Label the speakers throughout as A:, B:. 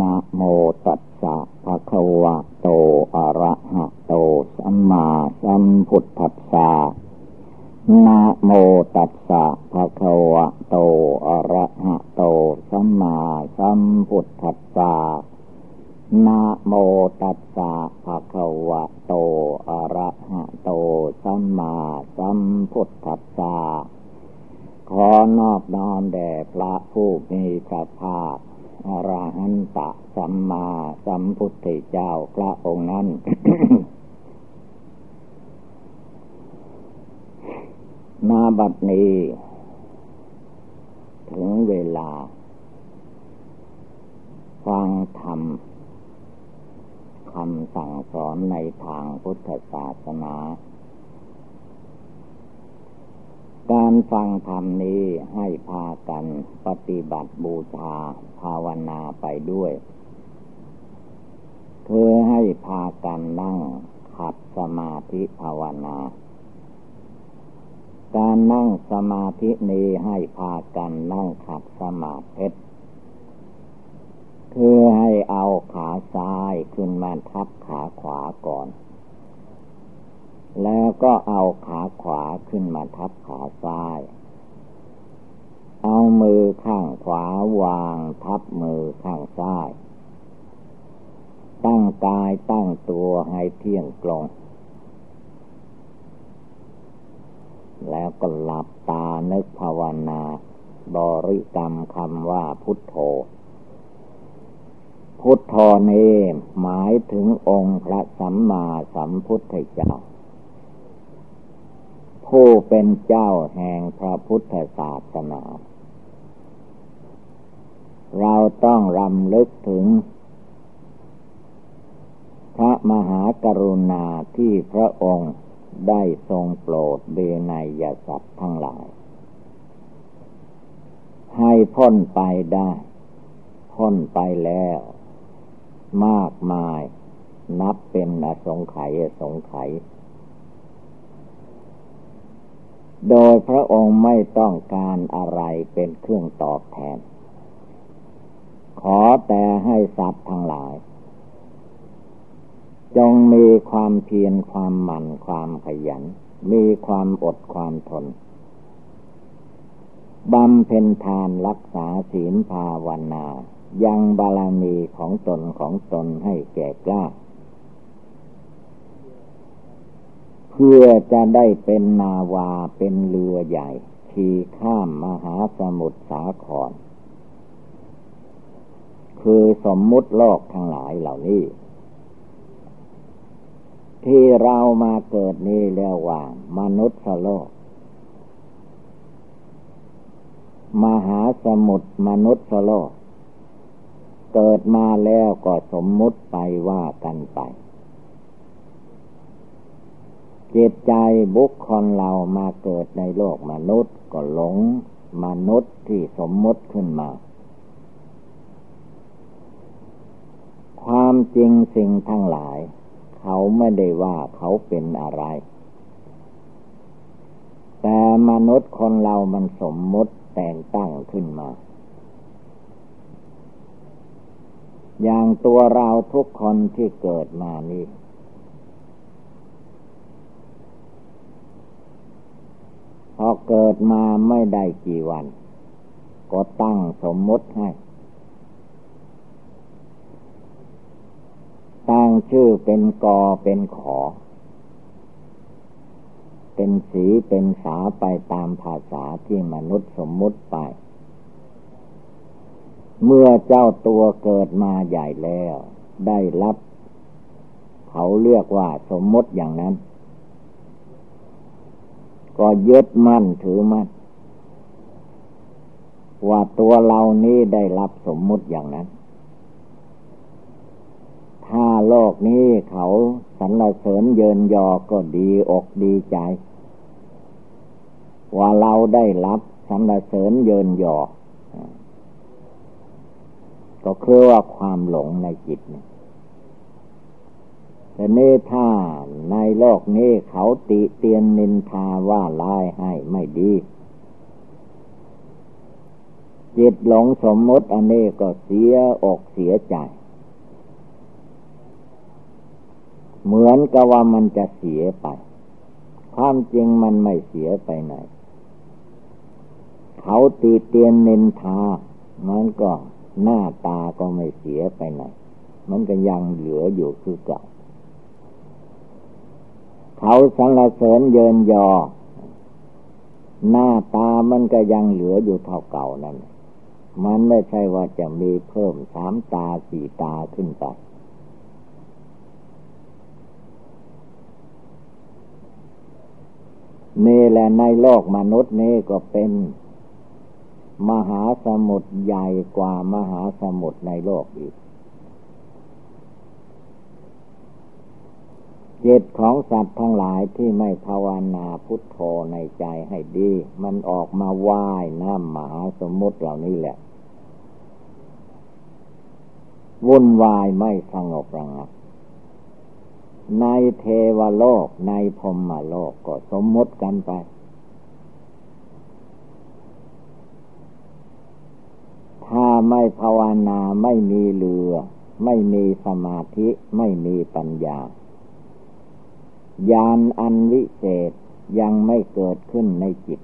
A: นะโมตัสสะภะคะวะโต อะระหะโต สัมมาสัมพุทธัสสะนะโมตัสสะภะคะวะโต อะระหะโต สัมมาสัมพุทธัสสะนะโมตัสสะภะคะวะโต อะระหะโต สัมมาสัมพุทธัสสะขอนอบน้อมแด่พระผู้มีพระภาค อรหันตะสัมมาสัมพุทธเจ้าพระองค์นั้นนาบัดนี้ ถึงเวลา ฟังธรรมคำสั่งสอนในทางพุทธศาสนา การฟังธรรมนี้ให้พากันปฏิบัติบูชาภาวนาไปด้วยคือให้พากันนั่งขัดสมาธิภาวนา การนั่งสมาธินี้ให้พากันนั่งขัดสมาธิคือให้เอาขาซ้ายขึ้นมาทับขาขวาก่อน แล้วก็เอาขาขวาขึ้นมาทับขาซ้าย เอามือข้างขวาวางทับมือข้างซ้าย ตั้งกายตั้งตัวให้เที่ยงตรง แล้วก็หลับตานึกภาวนา บริกรรมคำว่าพุทโธพุทโธนี้หมายถึงองค์พระสัมมาสัมพุทธเจ้า ผู้เป็นเจ้าแห่งพระพุทธศาสนา เราต้องรำลึกถึง พระมหากรุณาที่พระองค์ได้ทรงโปรดเบนยสัตว์ทั้งหลาย ให้พ้นไปได้ พ้นไปแล้ว มากมาย นับเป็นอสงไขยอสงไขย โดยพระองค์ไม่ต้องการอะไรเป็นเครื่องตอบแทน ขอแต่ให้สัตว์ทั้งหลาย จงมีความเพียรความหมั่นความขยัน มีความอดความทนบำเพ็ญทานรักษาศีลภาวนา ยังบารมีของตนของตนให้แก่กล้า เพื่อจะได้เป็นนาวาเป็นเรือใหญ่ขี่ข้ามมหาสมุทรสาคร คือสมมุติโลกทั้งหลายเหล่านี้ ที่เรามาเกิดนี้เรียกว่า มนุษย์โลก มหาสมุทรมนุษย์โลก เกิดมาแล้วก็สมมุติไปว่ากันไป จิตใจบุคคลเรามาเกิดในโลกมนุษย์ก็หลงมนุษย์ที่สมมติขึ้นมา ความจริงสิ่งทั้งหลาย เขาไม่ได้ว่าเขาเป็นอะไร แต่มนุษย์คนเรามันสมมติแต่งตั้งขึ้นมา อย่างตัวเราทุกคนที่เกิดมานี้พอ เกิดมาไม่ได้กี่วัน ก็ตั้งสมมติให้ ตั้งชื่อเป็นกอเป็นขอ เป็นสีเป็นสาไปตามภาษาที่มนุษย์สมมุติไป เมื่อเจ้าตัวเกิดมาใหญ่แล้ว ได้รับ เขาเรียกว่าสมมติอย่างนั้น ก็ยึดมั่นถือมั่นว่าตัวเรานี้ได้รับสมมุติอย่างนั้น ถ้าโลกนี้เขาสรรเสริญเยินยอก็ดีอกดีใจ ว่าเราได้รับสรรเสริญเยินยอ ก็คือว่าความหลงในจิตเนี่ย แต่เนี่าในโลกนี้เขาติเตียนนินทาว่าร้ายให้ไม่ดี จิตหลงสมมติอันนี้ก็เสียอกเสียใจ เหมือนกับว่ามันจะเสียไป ความจริงมันไม่เสียไปไหน เขาตีเตียนนินทา มันก็หน้าตาก็ไม่เสียไปไหน มันก็ยังเหลืออยู่คือเก่า เขาสรรเสริญเยินยอ หน้าตามันก็ยังเหลืออยู่เท่าเก่านั่น มันไม่ใช่ว่าจะมีเพิ่มสามตาสี่ตาขึ้นไปนี่แหละในโลกมนุษย์นี้ก็เป็น มหาสมุทรใหญ่กว่ามหาสมุทรในโลกอีก จิตของสัตว์ทั้งหลายที่ไม่ภาวนาพุทโธในใจให้ดี มันออกมาว่ายน้ำมหาสมุทรเหล่านี้แหละ วุ่นวายไม่สงบระงับ ในเทวโลกในพรมโลกก็สมมติกันไป ถ้าไม่ภาวนาไม่มีเรือ ไม่มีสมาธิไม่มีปัญญา ยานอันวิเศษยังไม่เกิดขึ้นในจิต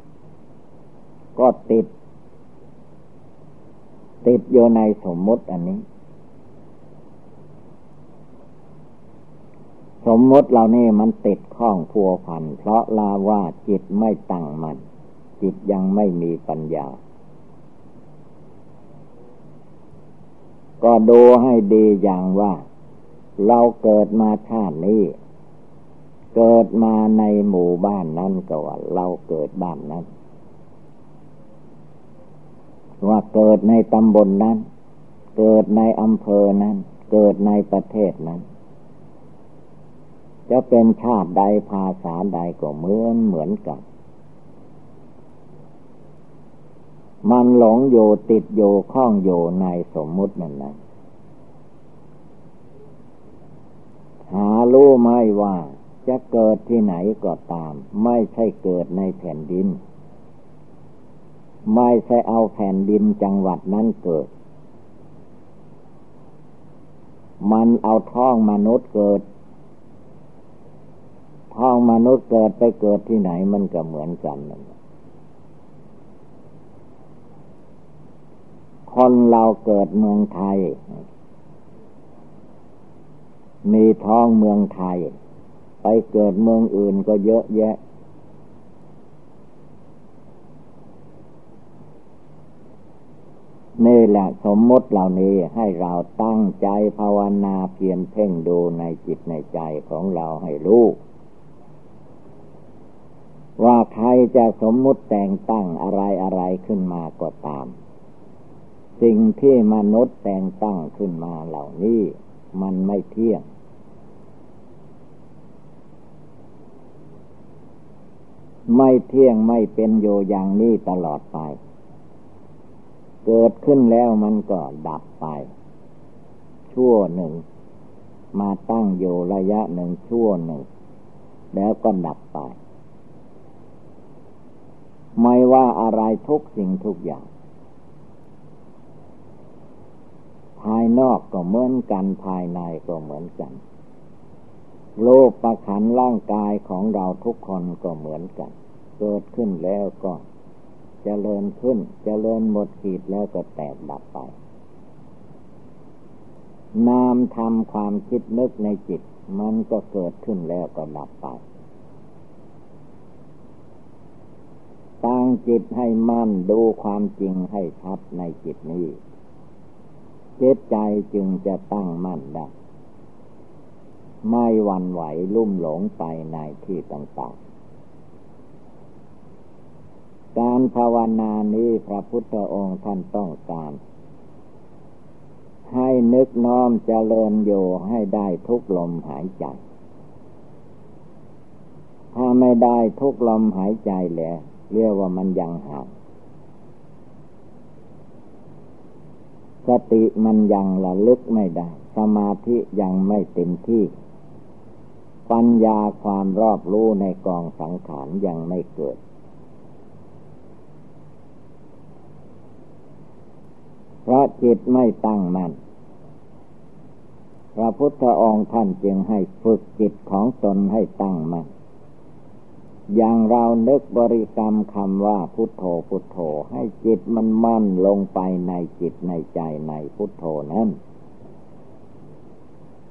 A: ก็ติด ติดอยู่ในสมมติอันนี้ สมมติเรานี่มันติดข้องพัวพัน เพราะลาว่าจิตไม่ตั้งมัน่นจิตยังไม่มีปัญญา ก็ดูให้ดีอย่างว่า เราเกิดมาชาตินี้ เกิดมาในหมู่บ้านนั้นก็ว่าเราเกิดบ้านนั้น ว่าเกิดในตำบลนนั้น เกิดในอำเภอนั้น เกิดในประเทศนั้น จะเป็นชาติใดภาษาใดก็เหมือนเหมือนกันมันหลงอยู่ติดอยู่ข้องอยู่ในสมมุตินั่นนะหารู้ไหมว่า จะเกิดที่ไหนก็ตาม ไม่ใช่เกิดในแผ่นดิน ไม่ใช่เอาแผ่นดินจังหวัดนั้นเกิด มันเอาท้องมนุษย์เกิด ท้องมนุษย์เกิดไปเกิดที่ไหนมันก็เหมือนกันนั่นคนเราเกิดเมืองไทย มีท้องเมืองไทย เกิดเมืองอื่นก็เยอะแยะ นี่แหละสมมติเหล่านี้ให้เราตั้งใจภาวนาเพียรเพ่งดูในจิตในใจของเราให้รู้ว่าใครจะสมมุติแต่งตั้งอะไรอะไรขึ้นมาก็ตาม สิ่งที่มนุษย์แต่งตั้งขึ้นมาเหล่านี้ มันไม่เที่ยง ไม่เที่ยงไม่เป็นโยอย่างนี้ตลอดไป เกิดขึ้นแล้วมันก็ดับไป ชั่วหนึ่ง มาตั้งโยระยะหนึ่งชั่วหนึ่ง แล้วก็ดับไป ไม่ว่าอะไรทุกสิ่งทุกอย่าง ภายนอกก็เหมือนกันภายในก็เหมือนกัน โลกประขันร่างกายของเราทุกคนก็เหมือนกัน เกิดขึ้นแล้วก็จเจริญขึ้นจเจริญหมดขีดแล้วก็แตกดับไป นามทำความคิดนึกในจิต มันก็เกิดขึ้นแล้วก็ดับไปตั้งจิตให้มั่นดูความจริงให้ชัดในจิตนี้จิตใจจึงจะตั้งมั่นได้ ไม่วันไหวลุ่มหลงไปในที่ต่างๆ การภาวนานี้พระพุทธองค์ท่านต้องการ ให้นึกน้อมเจริญโยให้ได้ทุกลมหายใจ ถ้าไม่ได้ทุกลมหายใจแล้วเรียกว่ามันยังห่างสติมันยังระลึกไม่ได้ สมาธิยังไม่เต็มที่ ปัญญาความรอบรู้ในกองสังขารยังไม่เกิด เพราะจิตไม่ตั้งมัน่น พระพุทธองค์ท่านจึงให้ฝึกจิตของตนให้ตั้งมัน่น อย่างเรานึกบริกรรมคำว่าพุทโธพุทโธ ให้จิตมันมั่นลงไปในจิตในใจในพุทโธนั้น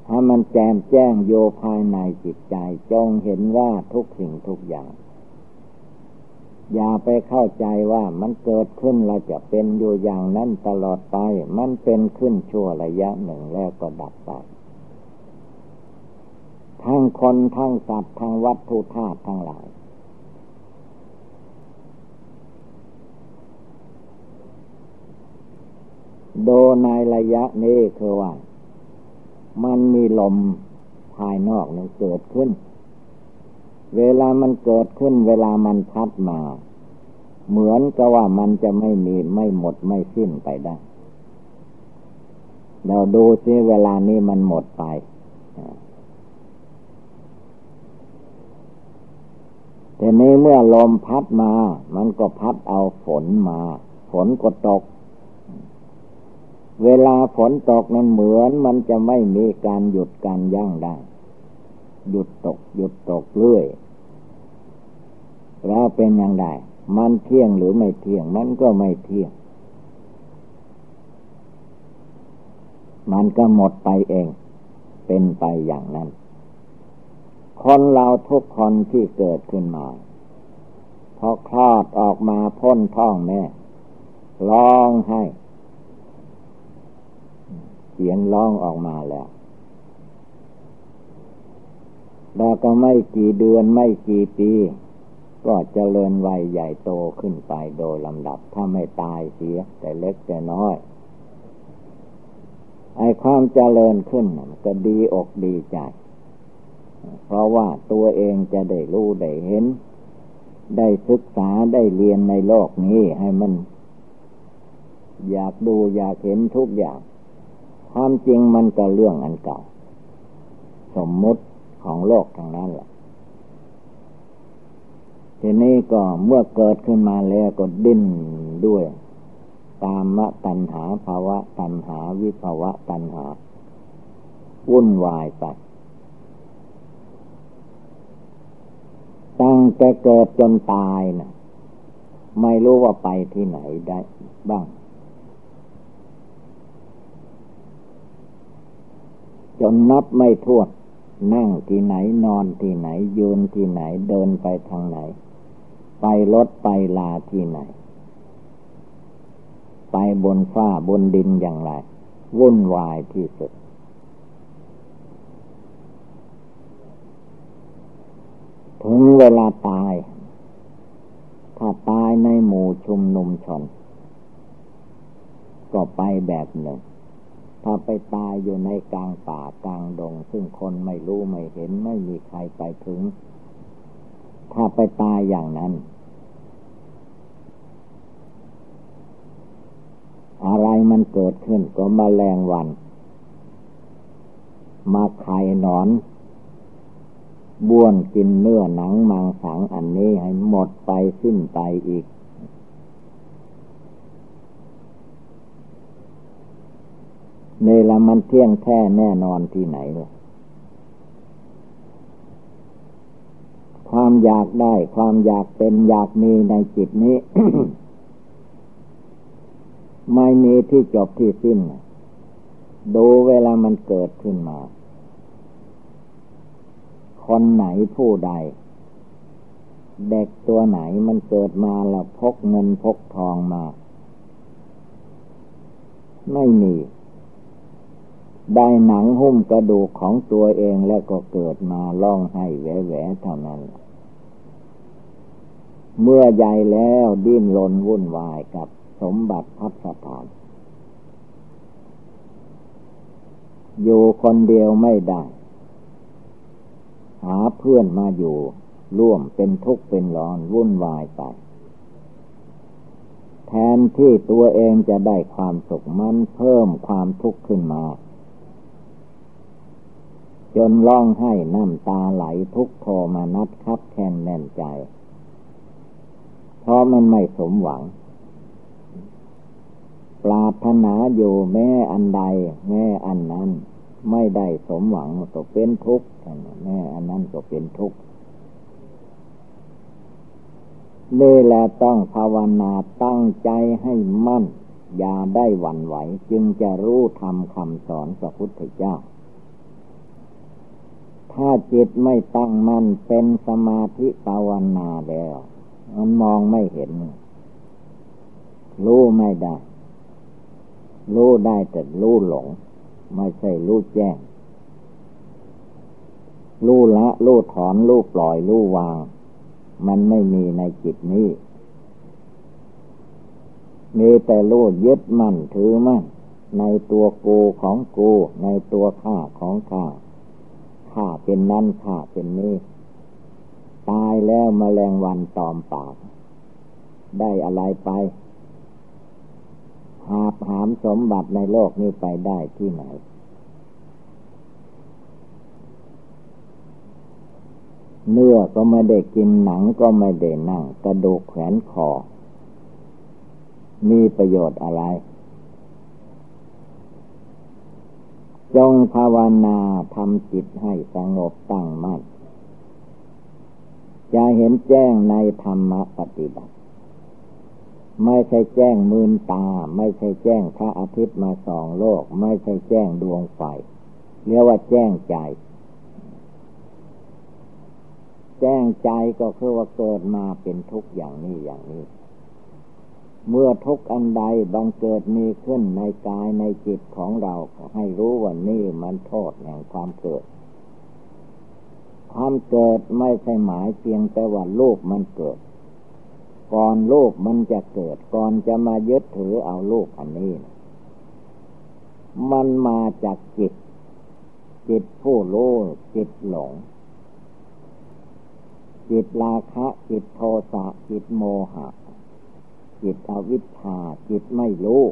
A: ถ้ามันแจมแจ้งโยภายในจิตใจ จงเห็นว่าทุกสิ่งทุกอย่าง อย่าไปเข้าใจว่ามันเกิดขึ้นเราจะเป็นอยู่อย่างนั้นตลอดไป มันเป็นขึ้นชั่วระยะหนึ่งแล้วก็ดับไป ทั้งคนทั้งสัตว์ทั้งวัตถุธาตุทั้งหลายโดในระยะนี้คือว่า มันมีลมภายนอกนึงเกิดขึ้น เวลามันเกิดขึ้น เวลามันพัดมา เหมือนกับว่ามันจะไม่มีไม่หมดไม่สิ้นไปได้ เราดูซิเวลานี้มันหมดไปแต่นี้เมื่อลมพัดมา มันก็พัดเอาฝนมา ฝนก็ตก เวลาฝนตกนั้นเหมือนมันจะไม่มีการหยุดการยั้งได้ หยุดตกหยุดตกเรื่อย แล้วเป็นอย่างไรมันเที่ยงหรือไม่เที่ยง มันก็ไม่เที่ยง มันก็หมดไปเอง เป็นไปอย่างนั้น คนเราทุกคนที่เกิดขึ้นมา พอคลอดออกมาพ้นท้องแม่ร้องให้ เสียงร้องออกมาแล้ว แล้วก็ไม่กี่เดือนไม่กี่ปี ก็เจริญวัยใหญ่โตขึ้นไปโดยลำดับถ้าไม่ตายเสีย แต่เล็กแต่น้อย ไอ้ความเจริญขึ้นก็ดีอกดีใจเพราะว่าตัวเองจะได้รู้ได้เห็น ได้ศึกษาได้เรียนในโลกนี้ให้มัน อยากดูอยากเห็นทุกอย่าง ความจริงมันก็เรื่องอันเก่า สมมุติของโลกทางนั้นแหละทีนี้ก็เมื่อเกิดขึ้นมาแล้วก็ดิ้นด้วย ตามะตัณหาภาวะตัณหาวิภาวะตัณหา วุ่นวายไปตั้งแต่เกิดจนตายนะ่ะไม่รู้ว่าไปที่ไหนได้บ้าง จนนับไม่ถ้วนนั่งที่ไหนนอนที่ไหน ยืนที่ไหนเดินไปทางไหน ไปรถไปลาที่ไหน ไปบนฟ้าบนดินอย่างไร วุ่นวายที่สุด ถึงเวลาตาย ถ้าตายในหมู่ชุมนุมชน ก็ไปแบบหนึ่ง ถ้าไปตายอยู่ในกลางป่ากลางดง ซึ่งคนไม่รู้ไม่เห็นไม่มีใครไปถึง ถ้าไปตายอย่างนั้น อะไรมันเกิดขึ้นก็มาแรงวัน มาไข่นอนบ้วนกินเนื้อหนังมังสังอันนี้ให้หมดไปสิ้นไปอีกเนี่ละมันเที่ยงแท้แน่นอนที่ไหนล่ะความอยากได้ ความอยากเป็นอยากมีในจิตนี้ ไม่มีที่จบที่สิ้น ดูเวลามันเกิดขึ้นมา คนไหนผู้ใด เด็กตัวไหนมันเกิดมาแล้วพกเงินพกทองมา ไม่มี ได้หนังหุ้มกระดูกของตัวเองแล้วก็เกิดมาล่องให้แหวแหวเท่านั้น เมื่อใหญ่แล้วดิ้นรนวุ่นวายกับสมบัติพัฒถาน อยู่คนเดียวไม่ได้ หาเพื่อนมาอยู่ร่วมเป็นทุกข์เป็นร้อนวุ่นวายไป แทนที่ตัวเองจะได้ความสุขมันเพิ่มความทุกข์ขึ้นมา จนร้องไห้น้ำตาไหลทุกโทมานัดครับแค้นแน่นใจ เพราะมันไม่สมหวัง ปรารถนาอยู่แม้อันใด แม้อันนั้น ไม่ได้สมหวังก็เป็นทุกข์แม้อันนั้นก็เป็นทุกข์นี่แหละต้องภาวนาตั้งใจให้มั่น อย่าได้หวั่นไหว จึงจะรู้ทำคำสอนพระพุทธเจ้า ถ้าจิตไม่ตั้งมั่นเป็นสมาธิภาวนาแล้ว มันมองไม่เห็น รู้ไม่ได้ รู้ได้แต่รู้หลง ไม่ใช่รู้แจ้ง รู้ละรู้ถอนรู้ปล่อยรู้วาง มันไม่มีในจิตนี้ มีแต่รู้ยึดมั่นถือมั่นในตัวกูของกู ในตัวข้าของข้า ข้าเป็นนั่นข้าเป็นนี้ตายแล้วมแมลงวันตอมปาก ได้อะไรไป หาหามสมบัติในโลกนี้ไปได้ที่ไหน เนื้อก็ไม่ได้กินหนังก็ไม่ได้นั่ง กระดูกแขวนคอมีประโยชน์อะไร จงภาวนาทำจิตให้สงบตั้งมั่นจะเห็นแจ้งในธรรมปฏิบัติ ไม่ใช่แจ้งมืนตา ไม่ใช่แจ้งพระอาทิตย์มาสองโลก ไม่ใช่แจ้งดวงไฟเรียกว่าแจ้งใจ แจ้งใจก็คือว่าเกิดมาเป็นทุกข์อย่างนี้อย่างนี้ เมื่อทุกอันใดบังเกิดมีขึ้นในกายในจิตของเราให้รู้ว่านี่มันโทษแห่งความเกิด ความเกิดไม่ใช่หมายเพียงแต่ว่าโลกมันเกิด ก่อนโลกมันจะเกิด ก่อนจะมายึดถือเอาโลกอันนี้ มันมาจากจิต จิตผู้รู้จิตหลง จิตราคะ จิตโทสะจิตโมหะ จิตอวิชชาจิตไม่รู้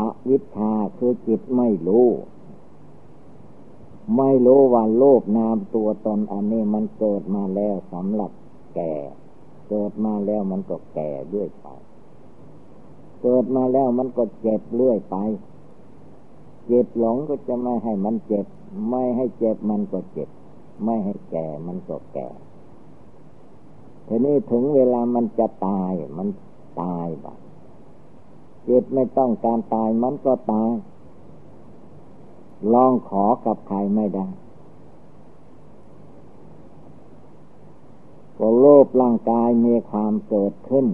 A: อวิชชาคือจิตไม่รู้ ไม่รู้ว่าโลกนามตัวตนอันนี้มันเกิดมาแล้วสำหรับแก่ เกิดมาแล้วมันก็แก่ด้วยไป เกิดมาแล้วมันก็เจ็บเรื่อยไป เจ็บหลงก็จะไม่ให้มันเจ็บ ไม่ให้เจ็บมันก็เจ็บ ไม่ให้แก่มันก็แก่ ทีนี้ถึงเวลามันจะตาย มันตายบ่จิตไม่ต้องการตายมันก็ตาย ลองขอกับใครไม่ได้ก็โลภร่างกายมีความเกิดขึ้น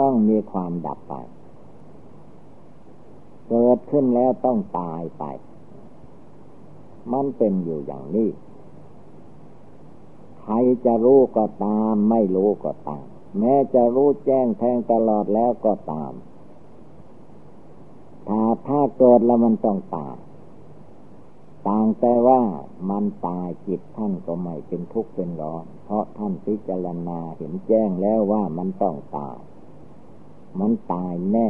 A: ต้องมีความดับไป เกิดขึ้นแล้วต้องตายไป มันเป็นอยู่อย่างนี้ ใครจะรู้ก็ตาม ไม่รู้ก็ตาม แม้จะรู้แจ้งแทงตลอดแล้วก็ตาม ถ้าถ้าเกิดแล้วมันต้องตายต่างแต่ว่ามันตายจิตท่านก็ไม่เป็นทุกข์เป็นร้อน เพราะท่านพิจารณาเห็นแจ้งแล้วว่ามันต้องตาย มันตายแน่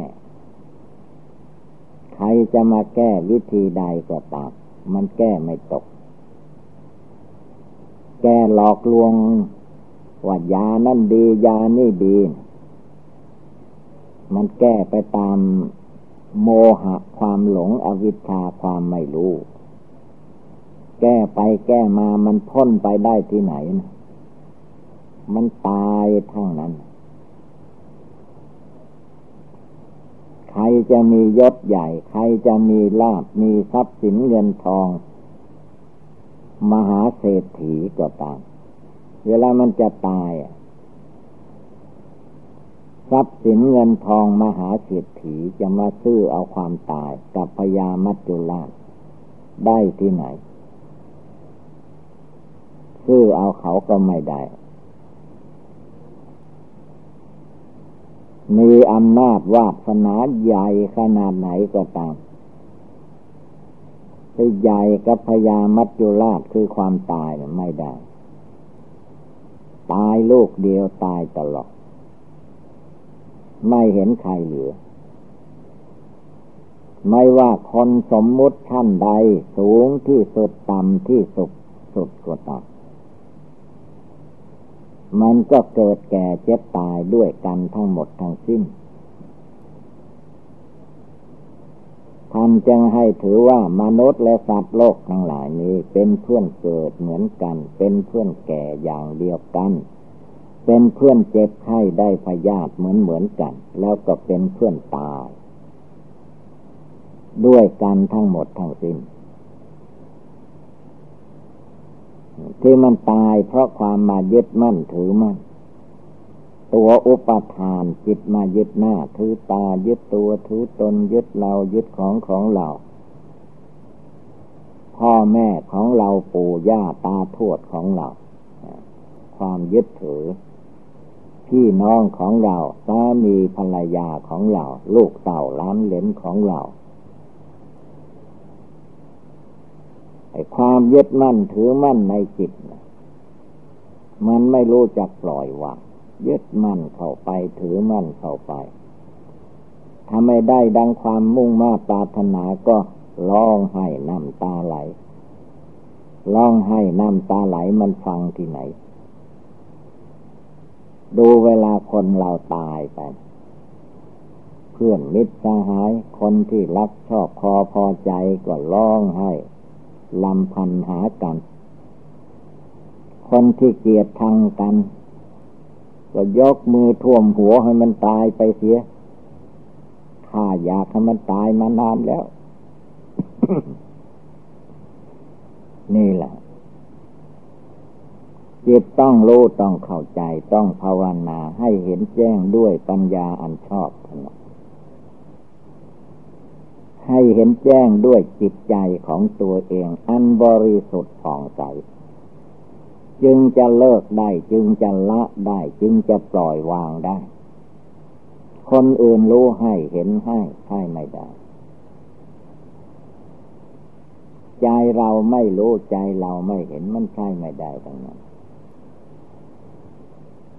A: ใครจะมาแก้วิธีใดก็ตาม มันแก้ไม่ตก แกหลอกลวง ว่ายานั่นดียานี่ดี มันแก้ไปตามโมหะความหลงอวิชชาความไม่รู้ แก้ไปแก้มามันพ้นไปได้ที่ไหนนะมันตายทั้งนั้น ใครจะมียศใหญ่ ใครจะมีลาบมีทรัพย์สินเงินทอง มหาเศรษฐีก็ตาม เวลามันจะตายทรัพย์สินเงินทองมหาเศรษฐีจะมาซื้อเอาความตายกับพญามัจจุราชได้ที่ไหน ซื้อเอาเขาก็ไม่ได้ มีอำนาจวาสนาใหญ่ขนาดไหนก็ตาม ไปใหญ่กับพญามัจจุราชคือความตายไม่ได้ ตายลูกเดียวตายตลอด ไม่เห็นใครเหลือ ไม่ว่าคนสมมุติท่านใด สูงที่สุดต่ำที่สุดสุดก็ตามมันก็เกิดแก่เจ็บตายด้วยกันทั้งหมดทั้งสิ้น ท่านจึงให้ถือว่ามนุษย์และสัตว์โลกทั้งหลายนี้เป็นเพื่อนเกิดเหมือนกัน เป็นเพื่อนแก่อย่างเดียวกัน เป็นเพื่อนเจ็บไข้ได้พยาธิเหมือนเหมือนกัน แล้วก็เป็นเพื่อนตาย ด้วยกันทั้งหมดทั้งสิ้น ที่มันตายเพราะความมายึดมั่นถือมั่น ตัวอุปทานจิตมายึดหน้าถือตายึดตัวถือตนยึดเรายึดของของเรา พ่อแม่ของเราปู่ย่าตาทวดของเรา ความยึดถือ พี่น้องของเราสามีภรรยาของเรา ลูกเต่าล้านเหลนของเราไอ้ความยึดมั่นถือมั่นในจิต มันไม่รู้จักปล่อยวาง ยึดมั่นเข้าไปถือมั่นเข้าไป ถ้าไม่ได้ดังความมุ่งมาปรารถนาก็ร้องให้น้ำตาไหลร้องให้น้ำตาไหลมันฟังที่ไหน ดูเวลาคนเราตายไป เพื่อนมิตรสหายคนที่รักชอบคอพอใจก็ร้องให้ลำพันหากัน คนที่เกลียดทังกัน ก็ยกมือท่วมหัวให้มันตายไปเสียข้าอยากให้มันตายมานานแล้ว นี่แหละจิตต้องรู้ต้องเข้าใจต้องภาวนาให้เห็นแจ้งด้วยปัญญาอันชอบถนให้เห็นแจ้งด้วยจิตใจของตัวเอง อันบริสุทธิ์ผ่องใส จึงจะเลิกได้ จึงจะละได้ จึงจะปล่อยวางได้ คนอื่นรู้ให้เห็นให้ให้ไม่ได้ ใจเราไม่รู้ใจเราไม่เห็นมันใช่ไม่ได้ทั้งนั้น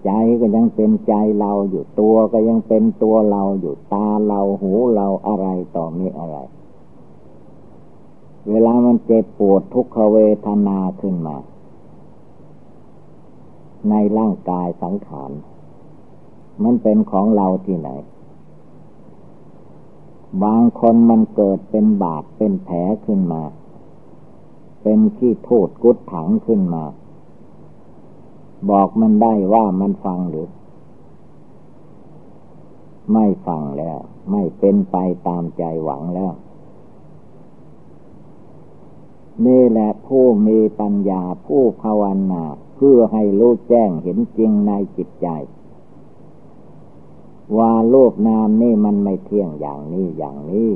A: ใจก็ยังเป็นใจเราอยู่ตัวก็ยังเป็นตัวเราอยู่ตาเราหูเราอะไรต่อมีอะไร เวลามันเจ็บปวดทุกขเวทนาขึ้นมา ในร่างกายสังขาร มันเป็นของเราที่ไหน บางคนมันเกิดเป็นบาดเป็นแผลขึ้นมา เป็นขี้โทษกุดถังขึ้นมา บอกมันได้ว่ามันฟังหรือ ไม่ฟังแล้ว ไม่เป็นไปตามใจหวังแล้วนี่แหละผู้มีปัญญาผู้ภาวนา เพื่อให้รู้แจ้งเห็นจริงในจิตใจ ว่าโลกนามนี่มันไม่เที่ยงอย่างนี้อย่างนี้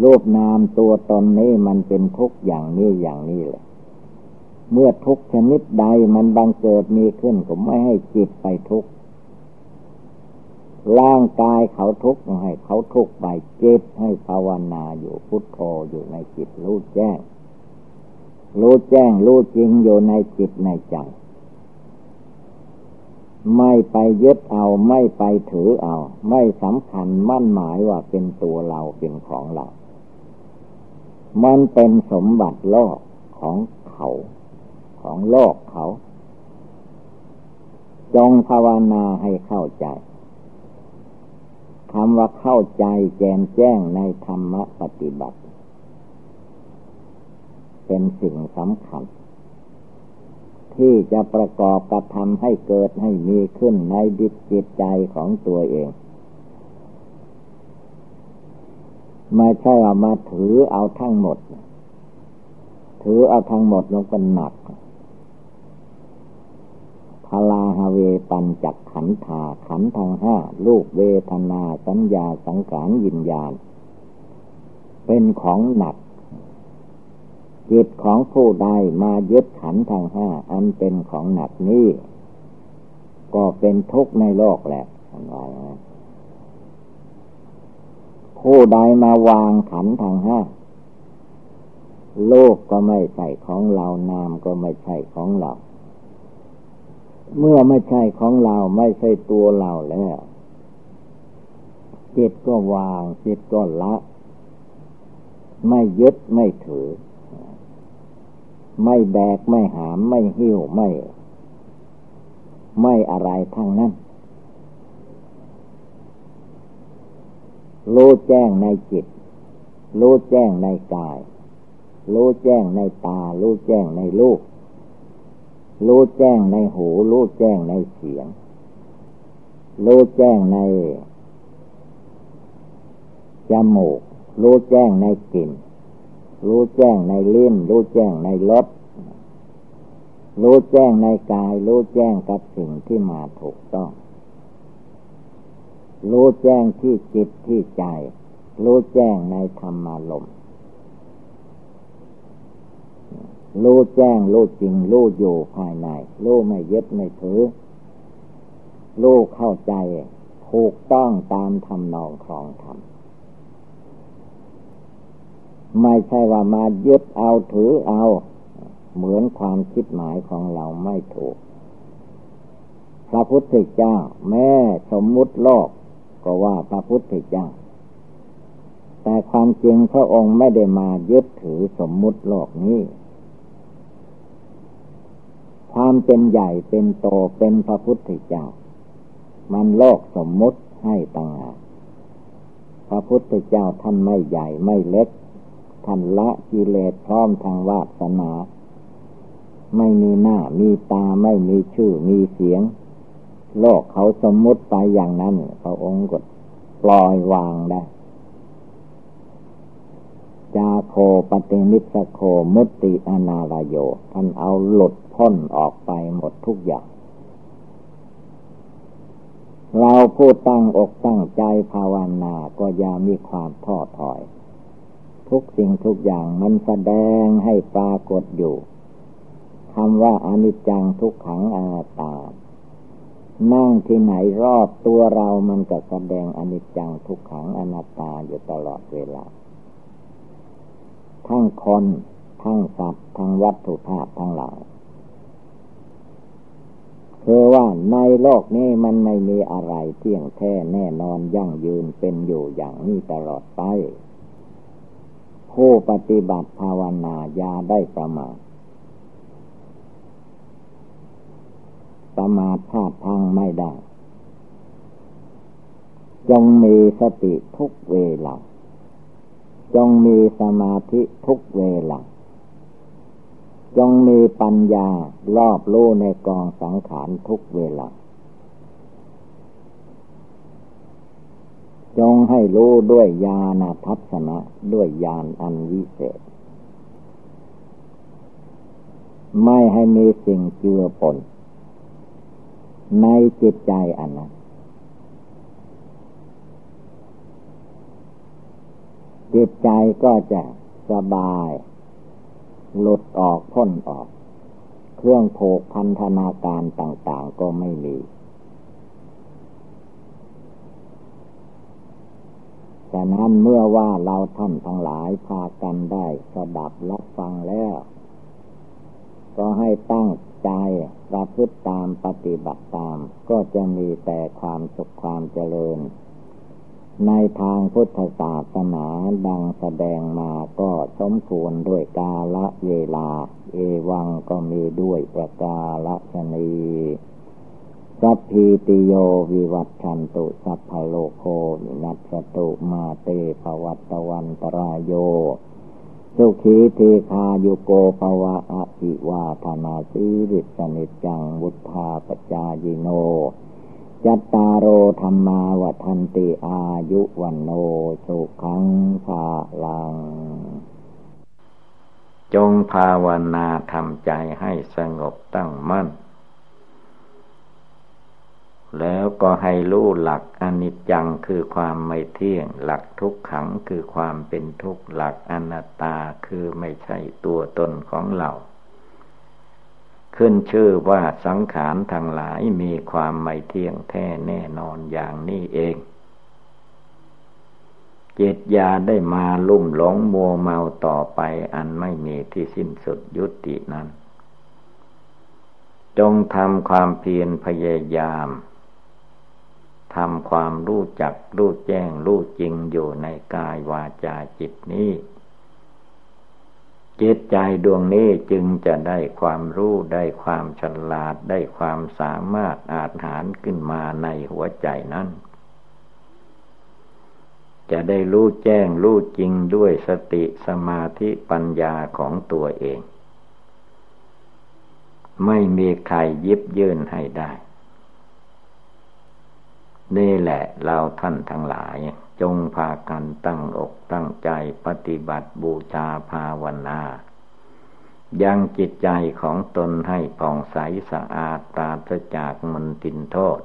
A: โลกนามตัวตนนี้มันเป็นทุกอย่างนี้อย่างนี้แหละ เมื่อทุกชนิดใดมันบังเกิดมีขึ้นก็ไม่ให้จิตไปทุกร่างกายเขาทุกข์ให้เขาทุกข์ไปจิตให้ภาวนาอยู่พุทโธอยู่ในจิตรู้แจ้ง รู้แจ้งรู้จริงอยู่ในจิตในใจ ไม่ไปยึดเอาไม่ไปถือเอา ไม่สำคัญมั่นหมายว่าเป็นตัวเราเป็นของเรา มันเป็นสมบัติโลกของเขา ของโลกเขา จงภาวนาให้เข้าใจคำว่าเข้าใจแจมแจ้งในธรรมปฏิบัติ เป็นสิ่งสำคัญ ที่จะประกอบกระทำให้เกิดให้มีขึ้นในดิจิตใจของตัวเอง ไม่ใช่เอามาถือเอาทั้งหมด ถือเอาทั้งหมดลงเป็นหนักพลาฮเวปัญจักขันธาขันทางห้าลูกเวทนาสัญญาสังขารยินญาณ เป็นของหนัก จิตของผู้ใดมายึดขันทางห้าอันเป็นของหนักนี้ก็เป็นทุกข์ในโลกแหละผู้ใดมาวางขันทางห้าโลกก็ไม่ใช่ของเรานามก็ไม่ใช่ของเรา เมื่อไม่ใช่ของเราไม่ใช่ตัวเราแล้วจิตก็วางจิตก็ละ ไม่ยึดไม่ถือ ไม่แบกไม่หามไม่หิ้วไม่ ไม่อะไรทั้งนั้นรู้แจ้งในจิต รู้แจ้งในกาย รู้แจ้งในตา รู้แจ้งในลูก รู้แจ้งในหู รู้แจ้งในเสียง รู้แจ้งในจมูก รู้แจ้งในกลิ่น รู้แจ้งในลิ้นรู้แจ้งในรสรู้แจ้งในกาย รู้แจ้งกับสิ่งที่มาถูกต้อง รู้แจ้งที่จิตที่ใจ รู้แจ้งในธรรมารมรู้แจ้งรู้จริงรู้อยู่ภายในรู้ไม่ยึดไม่ถือรู้เข้าใจถูกต้องตามทำนองครองธรรม ไม่ใช่ว่ามายึดเอาถือเอา เหมือนความคิดหมายของเราไม่ถูก พระพุทธเจ้า แม่สมมุติโลก ก็ว่าพระพุทธเจ้า แต่ความจริงพระองค์ไม่ได้มายึดถือสมมุติโลกนี้ ความเป็นใหญ่เป็นโตเป็นพระพุทธเจ้า มันโลกสมมุติให้ต่างหากพระพุทธเจ้าท่านไม่ใหญ่ไม่เล็ก ท่านละกิเลสพร้อมทางวาสนา ไม่มีหน้ามีตาไม่มีชื่อมีเสียง โลกเขาสมมุติไปอย่างนั้นพระองค์ก็ปล่อยวางได้จาโคปฏิมิสโคมุตติอนาลโย ท่านเอาหลุดพ้นออกไปหมดทุกอย่าง เราผู้ตั้งอกตั้งใจภาวนาก็อย่ามีความท้อถอย ทุกสิ่งทุกอย่างมันแสดงให้ปรากฏอยู่คำว่าอนิจจังทุกขังอนัตตา นั่งที่ไหนรอบตัวเรามันก็แสดงอนิจจังทุกขังอนัตตาอยู่ตลอดเวลา ทั้งคน ทั้งสัตว์ ทั้งวัตถุธาตุทั้งหลายคือว่าในโลกนี้มันไม่มีอะไรเที่ยงแท้แน่นอนยั่งยืนเป็นอยู่อย่างนี้ตลอดไป ผู้ปฏิบัติภาวนายาได้ประมาทประมาทพลาดพังไม่ได้ จงมีสติทุกเวลา จงมีสมาธิทุกเวลา จงมีปัญญารอบรู้ในกองสังขารทุกเวลา จงให้รู้ด้วยญาณทัศนะด้วยญาณอันวิเศษ ไม่ให้มีสิ่งเจือปนในจิตใจอันนั้นจิตใจก็จะสบาย หลุดออกพ้นออก เครื่องโผกพันธนาการต่าง ๆ ก็ไม่มี แต่นั้นเมื่อว่าเราท่านทั้งหลายพากันได้สดับรับฟังแล้ว ก็ให้ตั้งใจประพฤติตามปฏิบัติตาม ก็จะมีแต่ความสุขความเจริญ ในทางพุทธศาสนาดังแสดงมาก็สมควรด้วยกาละเวลา เอวังก็มีด้วยประกาละชนี สัพพีติโยวิวัตชันตุสัพพโลโควินัสตุมาเตภวัตวันตรายโย สุขีเทคาโยโกภวะอภิวาธนาสีริสนิจังวุธาปจายิโน จัตตารโอธรรมาวทันติอายุวันโนสุขังภาลัง จงภาวนาทำใจให้สงบตั้งมั่น แล้วก็ให้รู้หลักอนิจจังคือความไม่เที่ยง หลักทุกขังคือความเป็นทุกข์หลักอนัตตาคือไม่ใช่ตัวตนของเรา ขึ้นชื่อว่าสังขารทั้งหลายมีความไม่เที่ยงแท้แน่นอนอย่างนี้เองเจตยาได้มาลุ่มหลงมัวเมาต่อไปอันไม่มีที่สิ้นสุดยุตินั้น จงทำความเพียรพยายาม ทำความรู้จักรู้แจ้งรู้จริงอยู่ในกายวาจาจิตนี้ จิตใจดวงนี้จึงจะได้ความรู้ได้ความฉลาดได้ความสามารถอาจหารขึ้นมาในหัวใจนั้น จะได้รู้แจ้งรู้จริงด้วยสติสมาธิปัญญาของตัวเอง ไม่มีใครยิบยื่นให้ได้ นี่แหละเราท่านทั้งหลาย จงพากันตั้งอกตั้งใจปฏิบัติบูชาภาวนายังจิตใจของตนให้ผ่องใสสะอาดปราศจากมนตินโทษ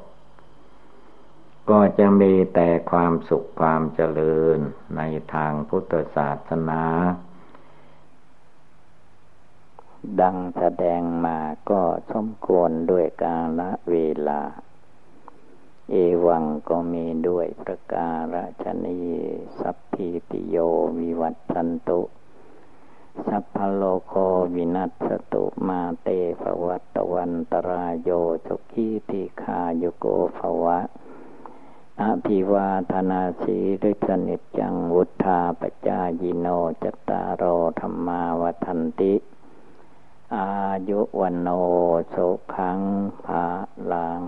A: ก็จะมีแต่ความสุขความเจริญในทางพุทธศาสนา ดังแสดงมาก็สมควรด้วยกาลเวลา เอวังก็มีด้วยประการฉนีสัพพิติโยวิวัตสันตุ สัพพโลโควินัสตุมาเตภวัตวันตรายโยจุกีติคาโยโกภวะอภิวาธนาสีริสนิจังวุธาปจายิโนจตารโอธรรมาวทันติ อายุวันโนสุขังภาลัง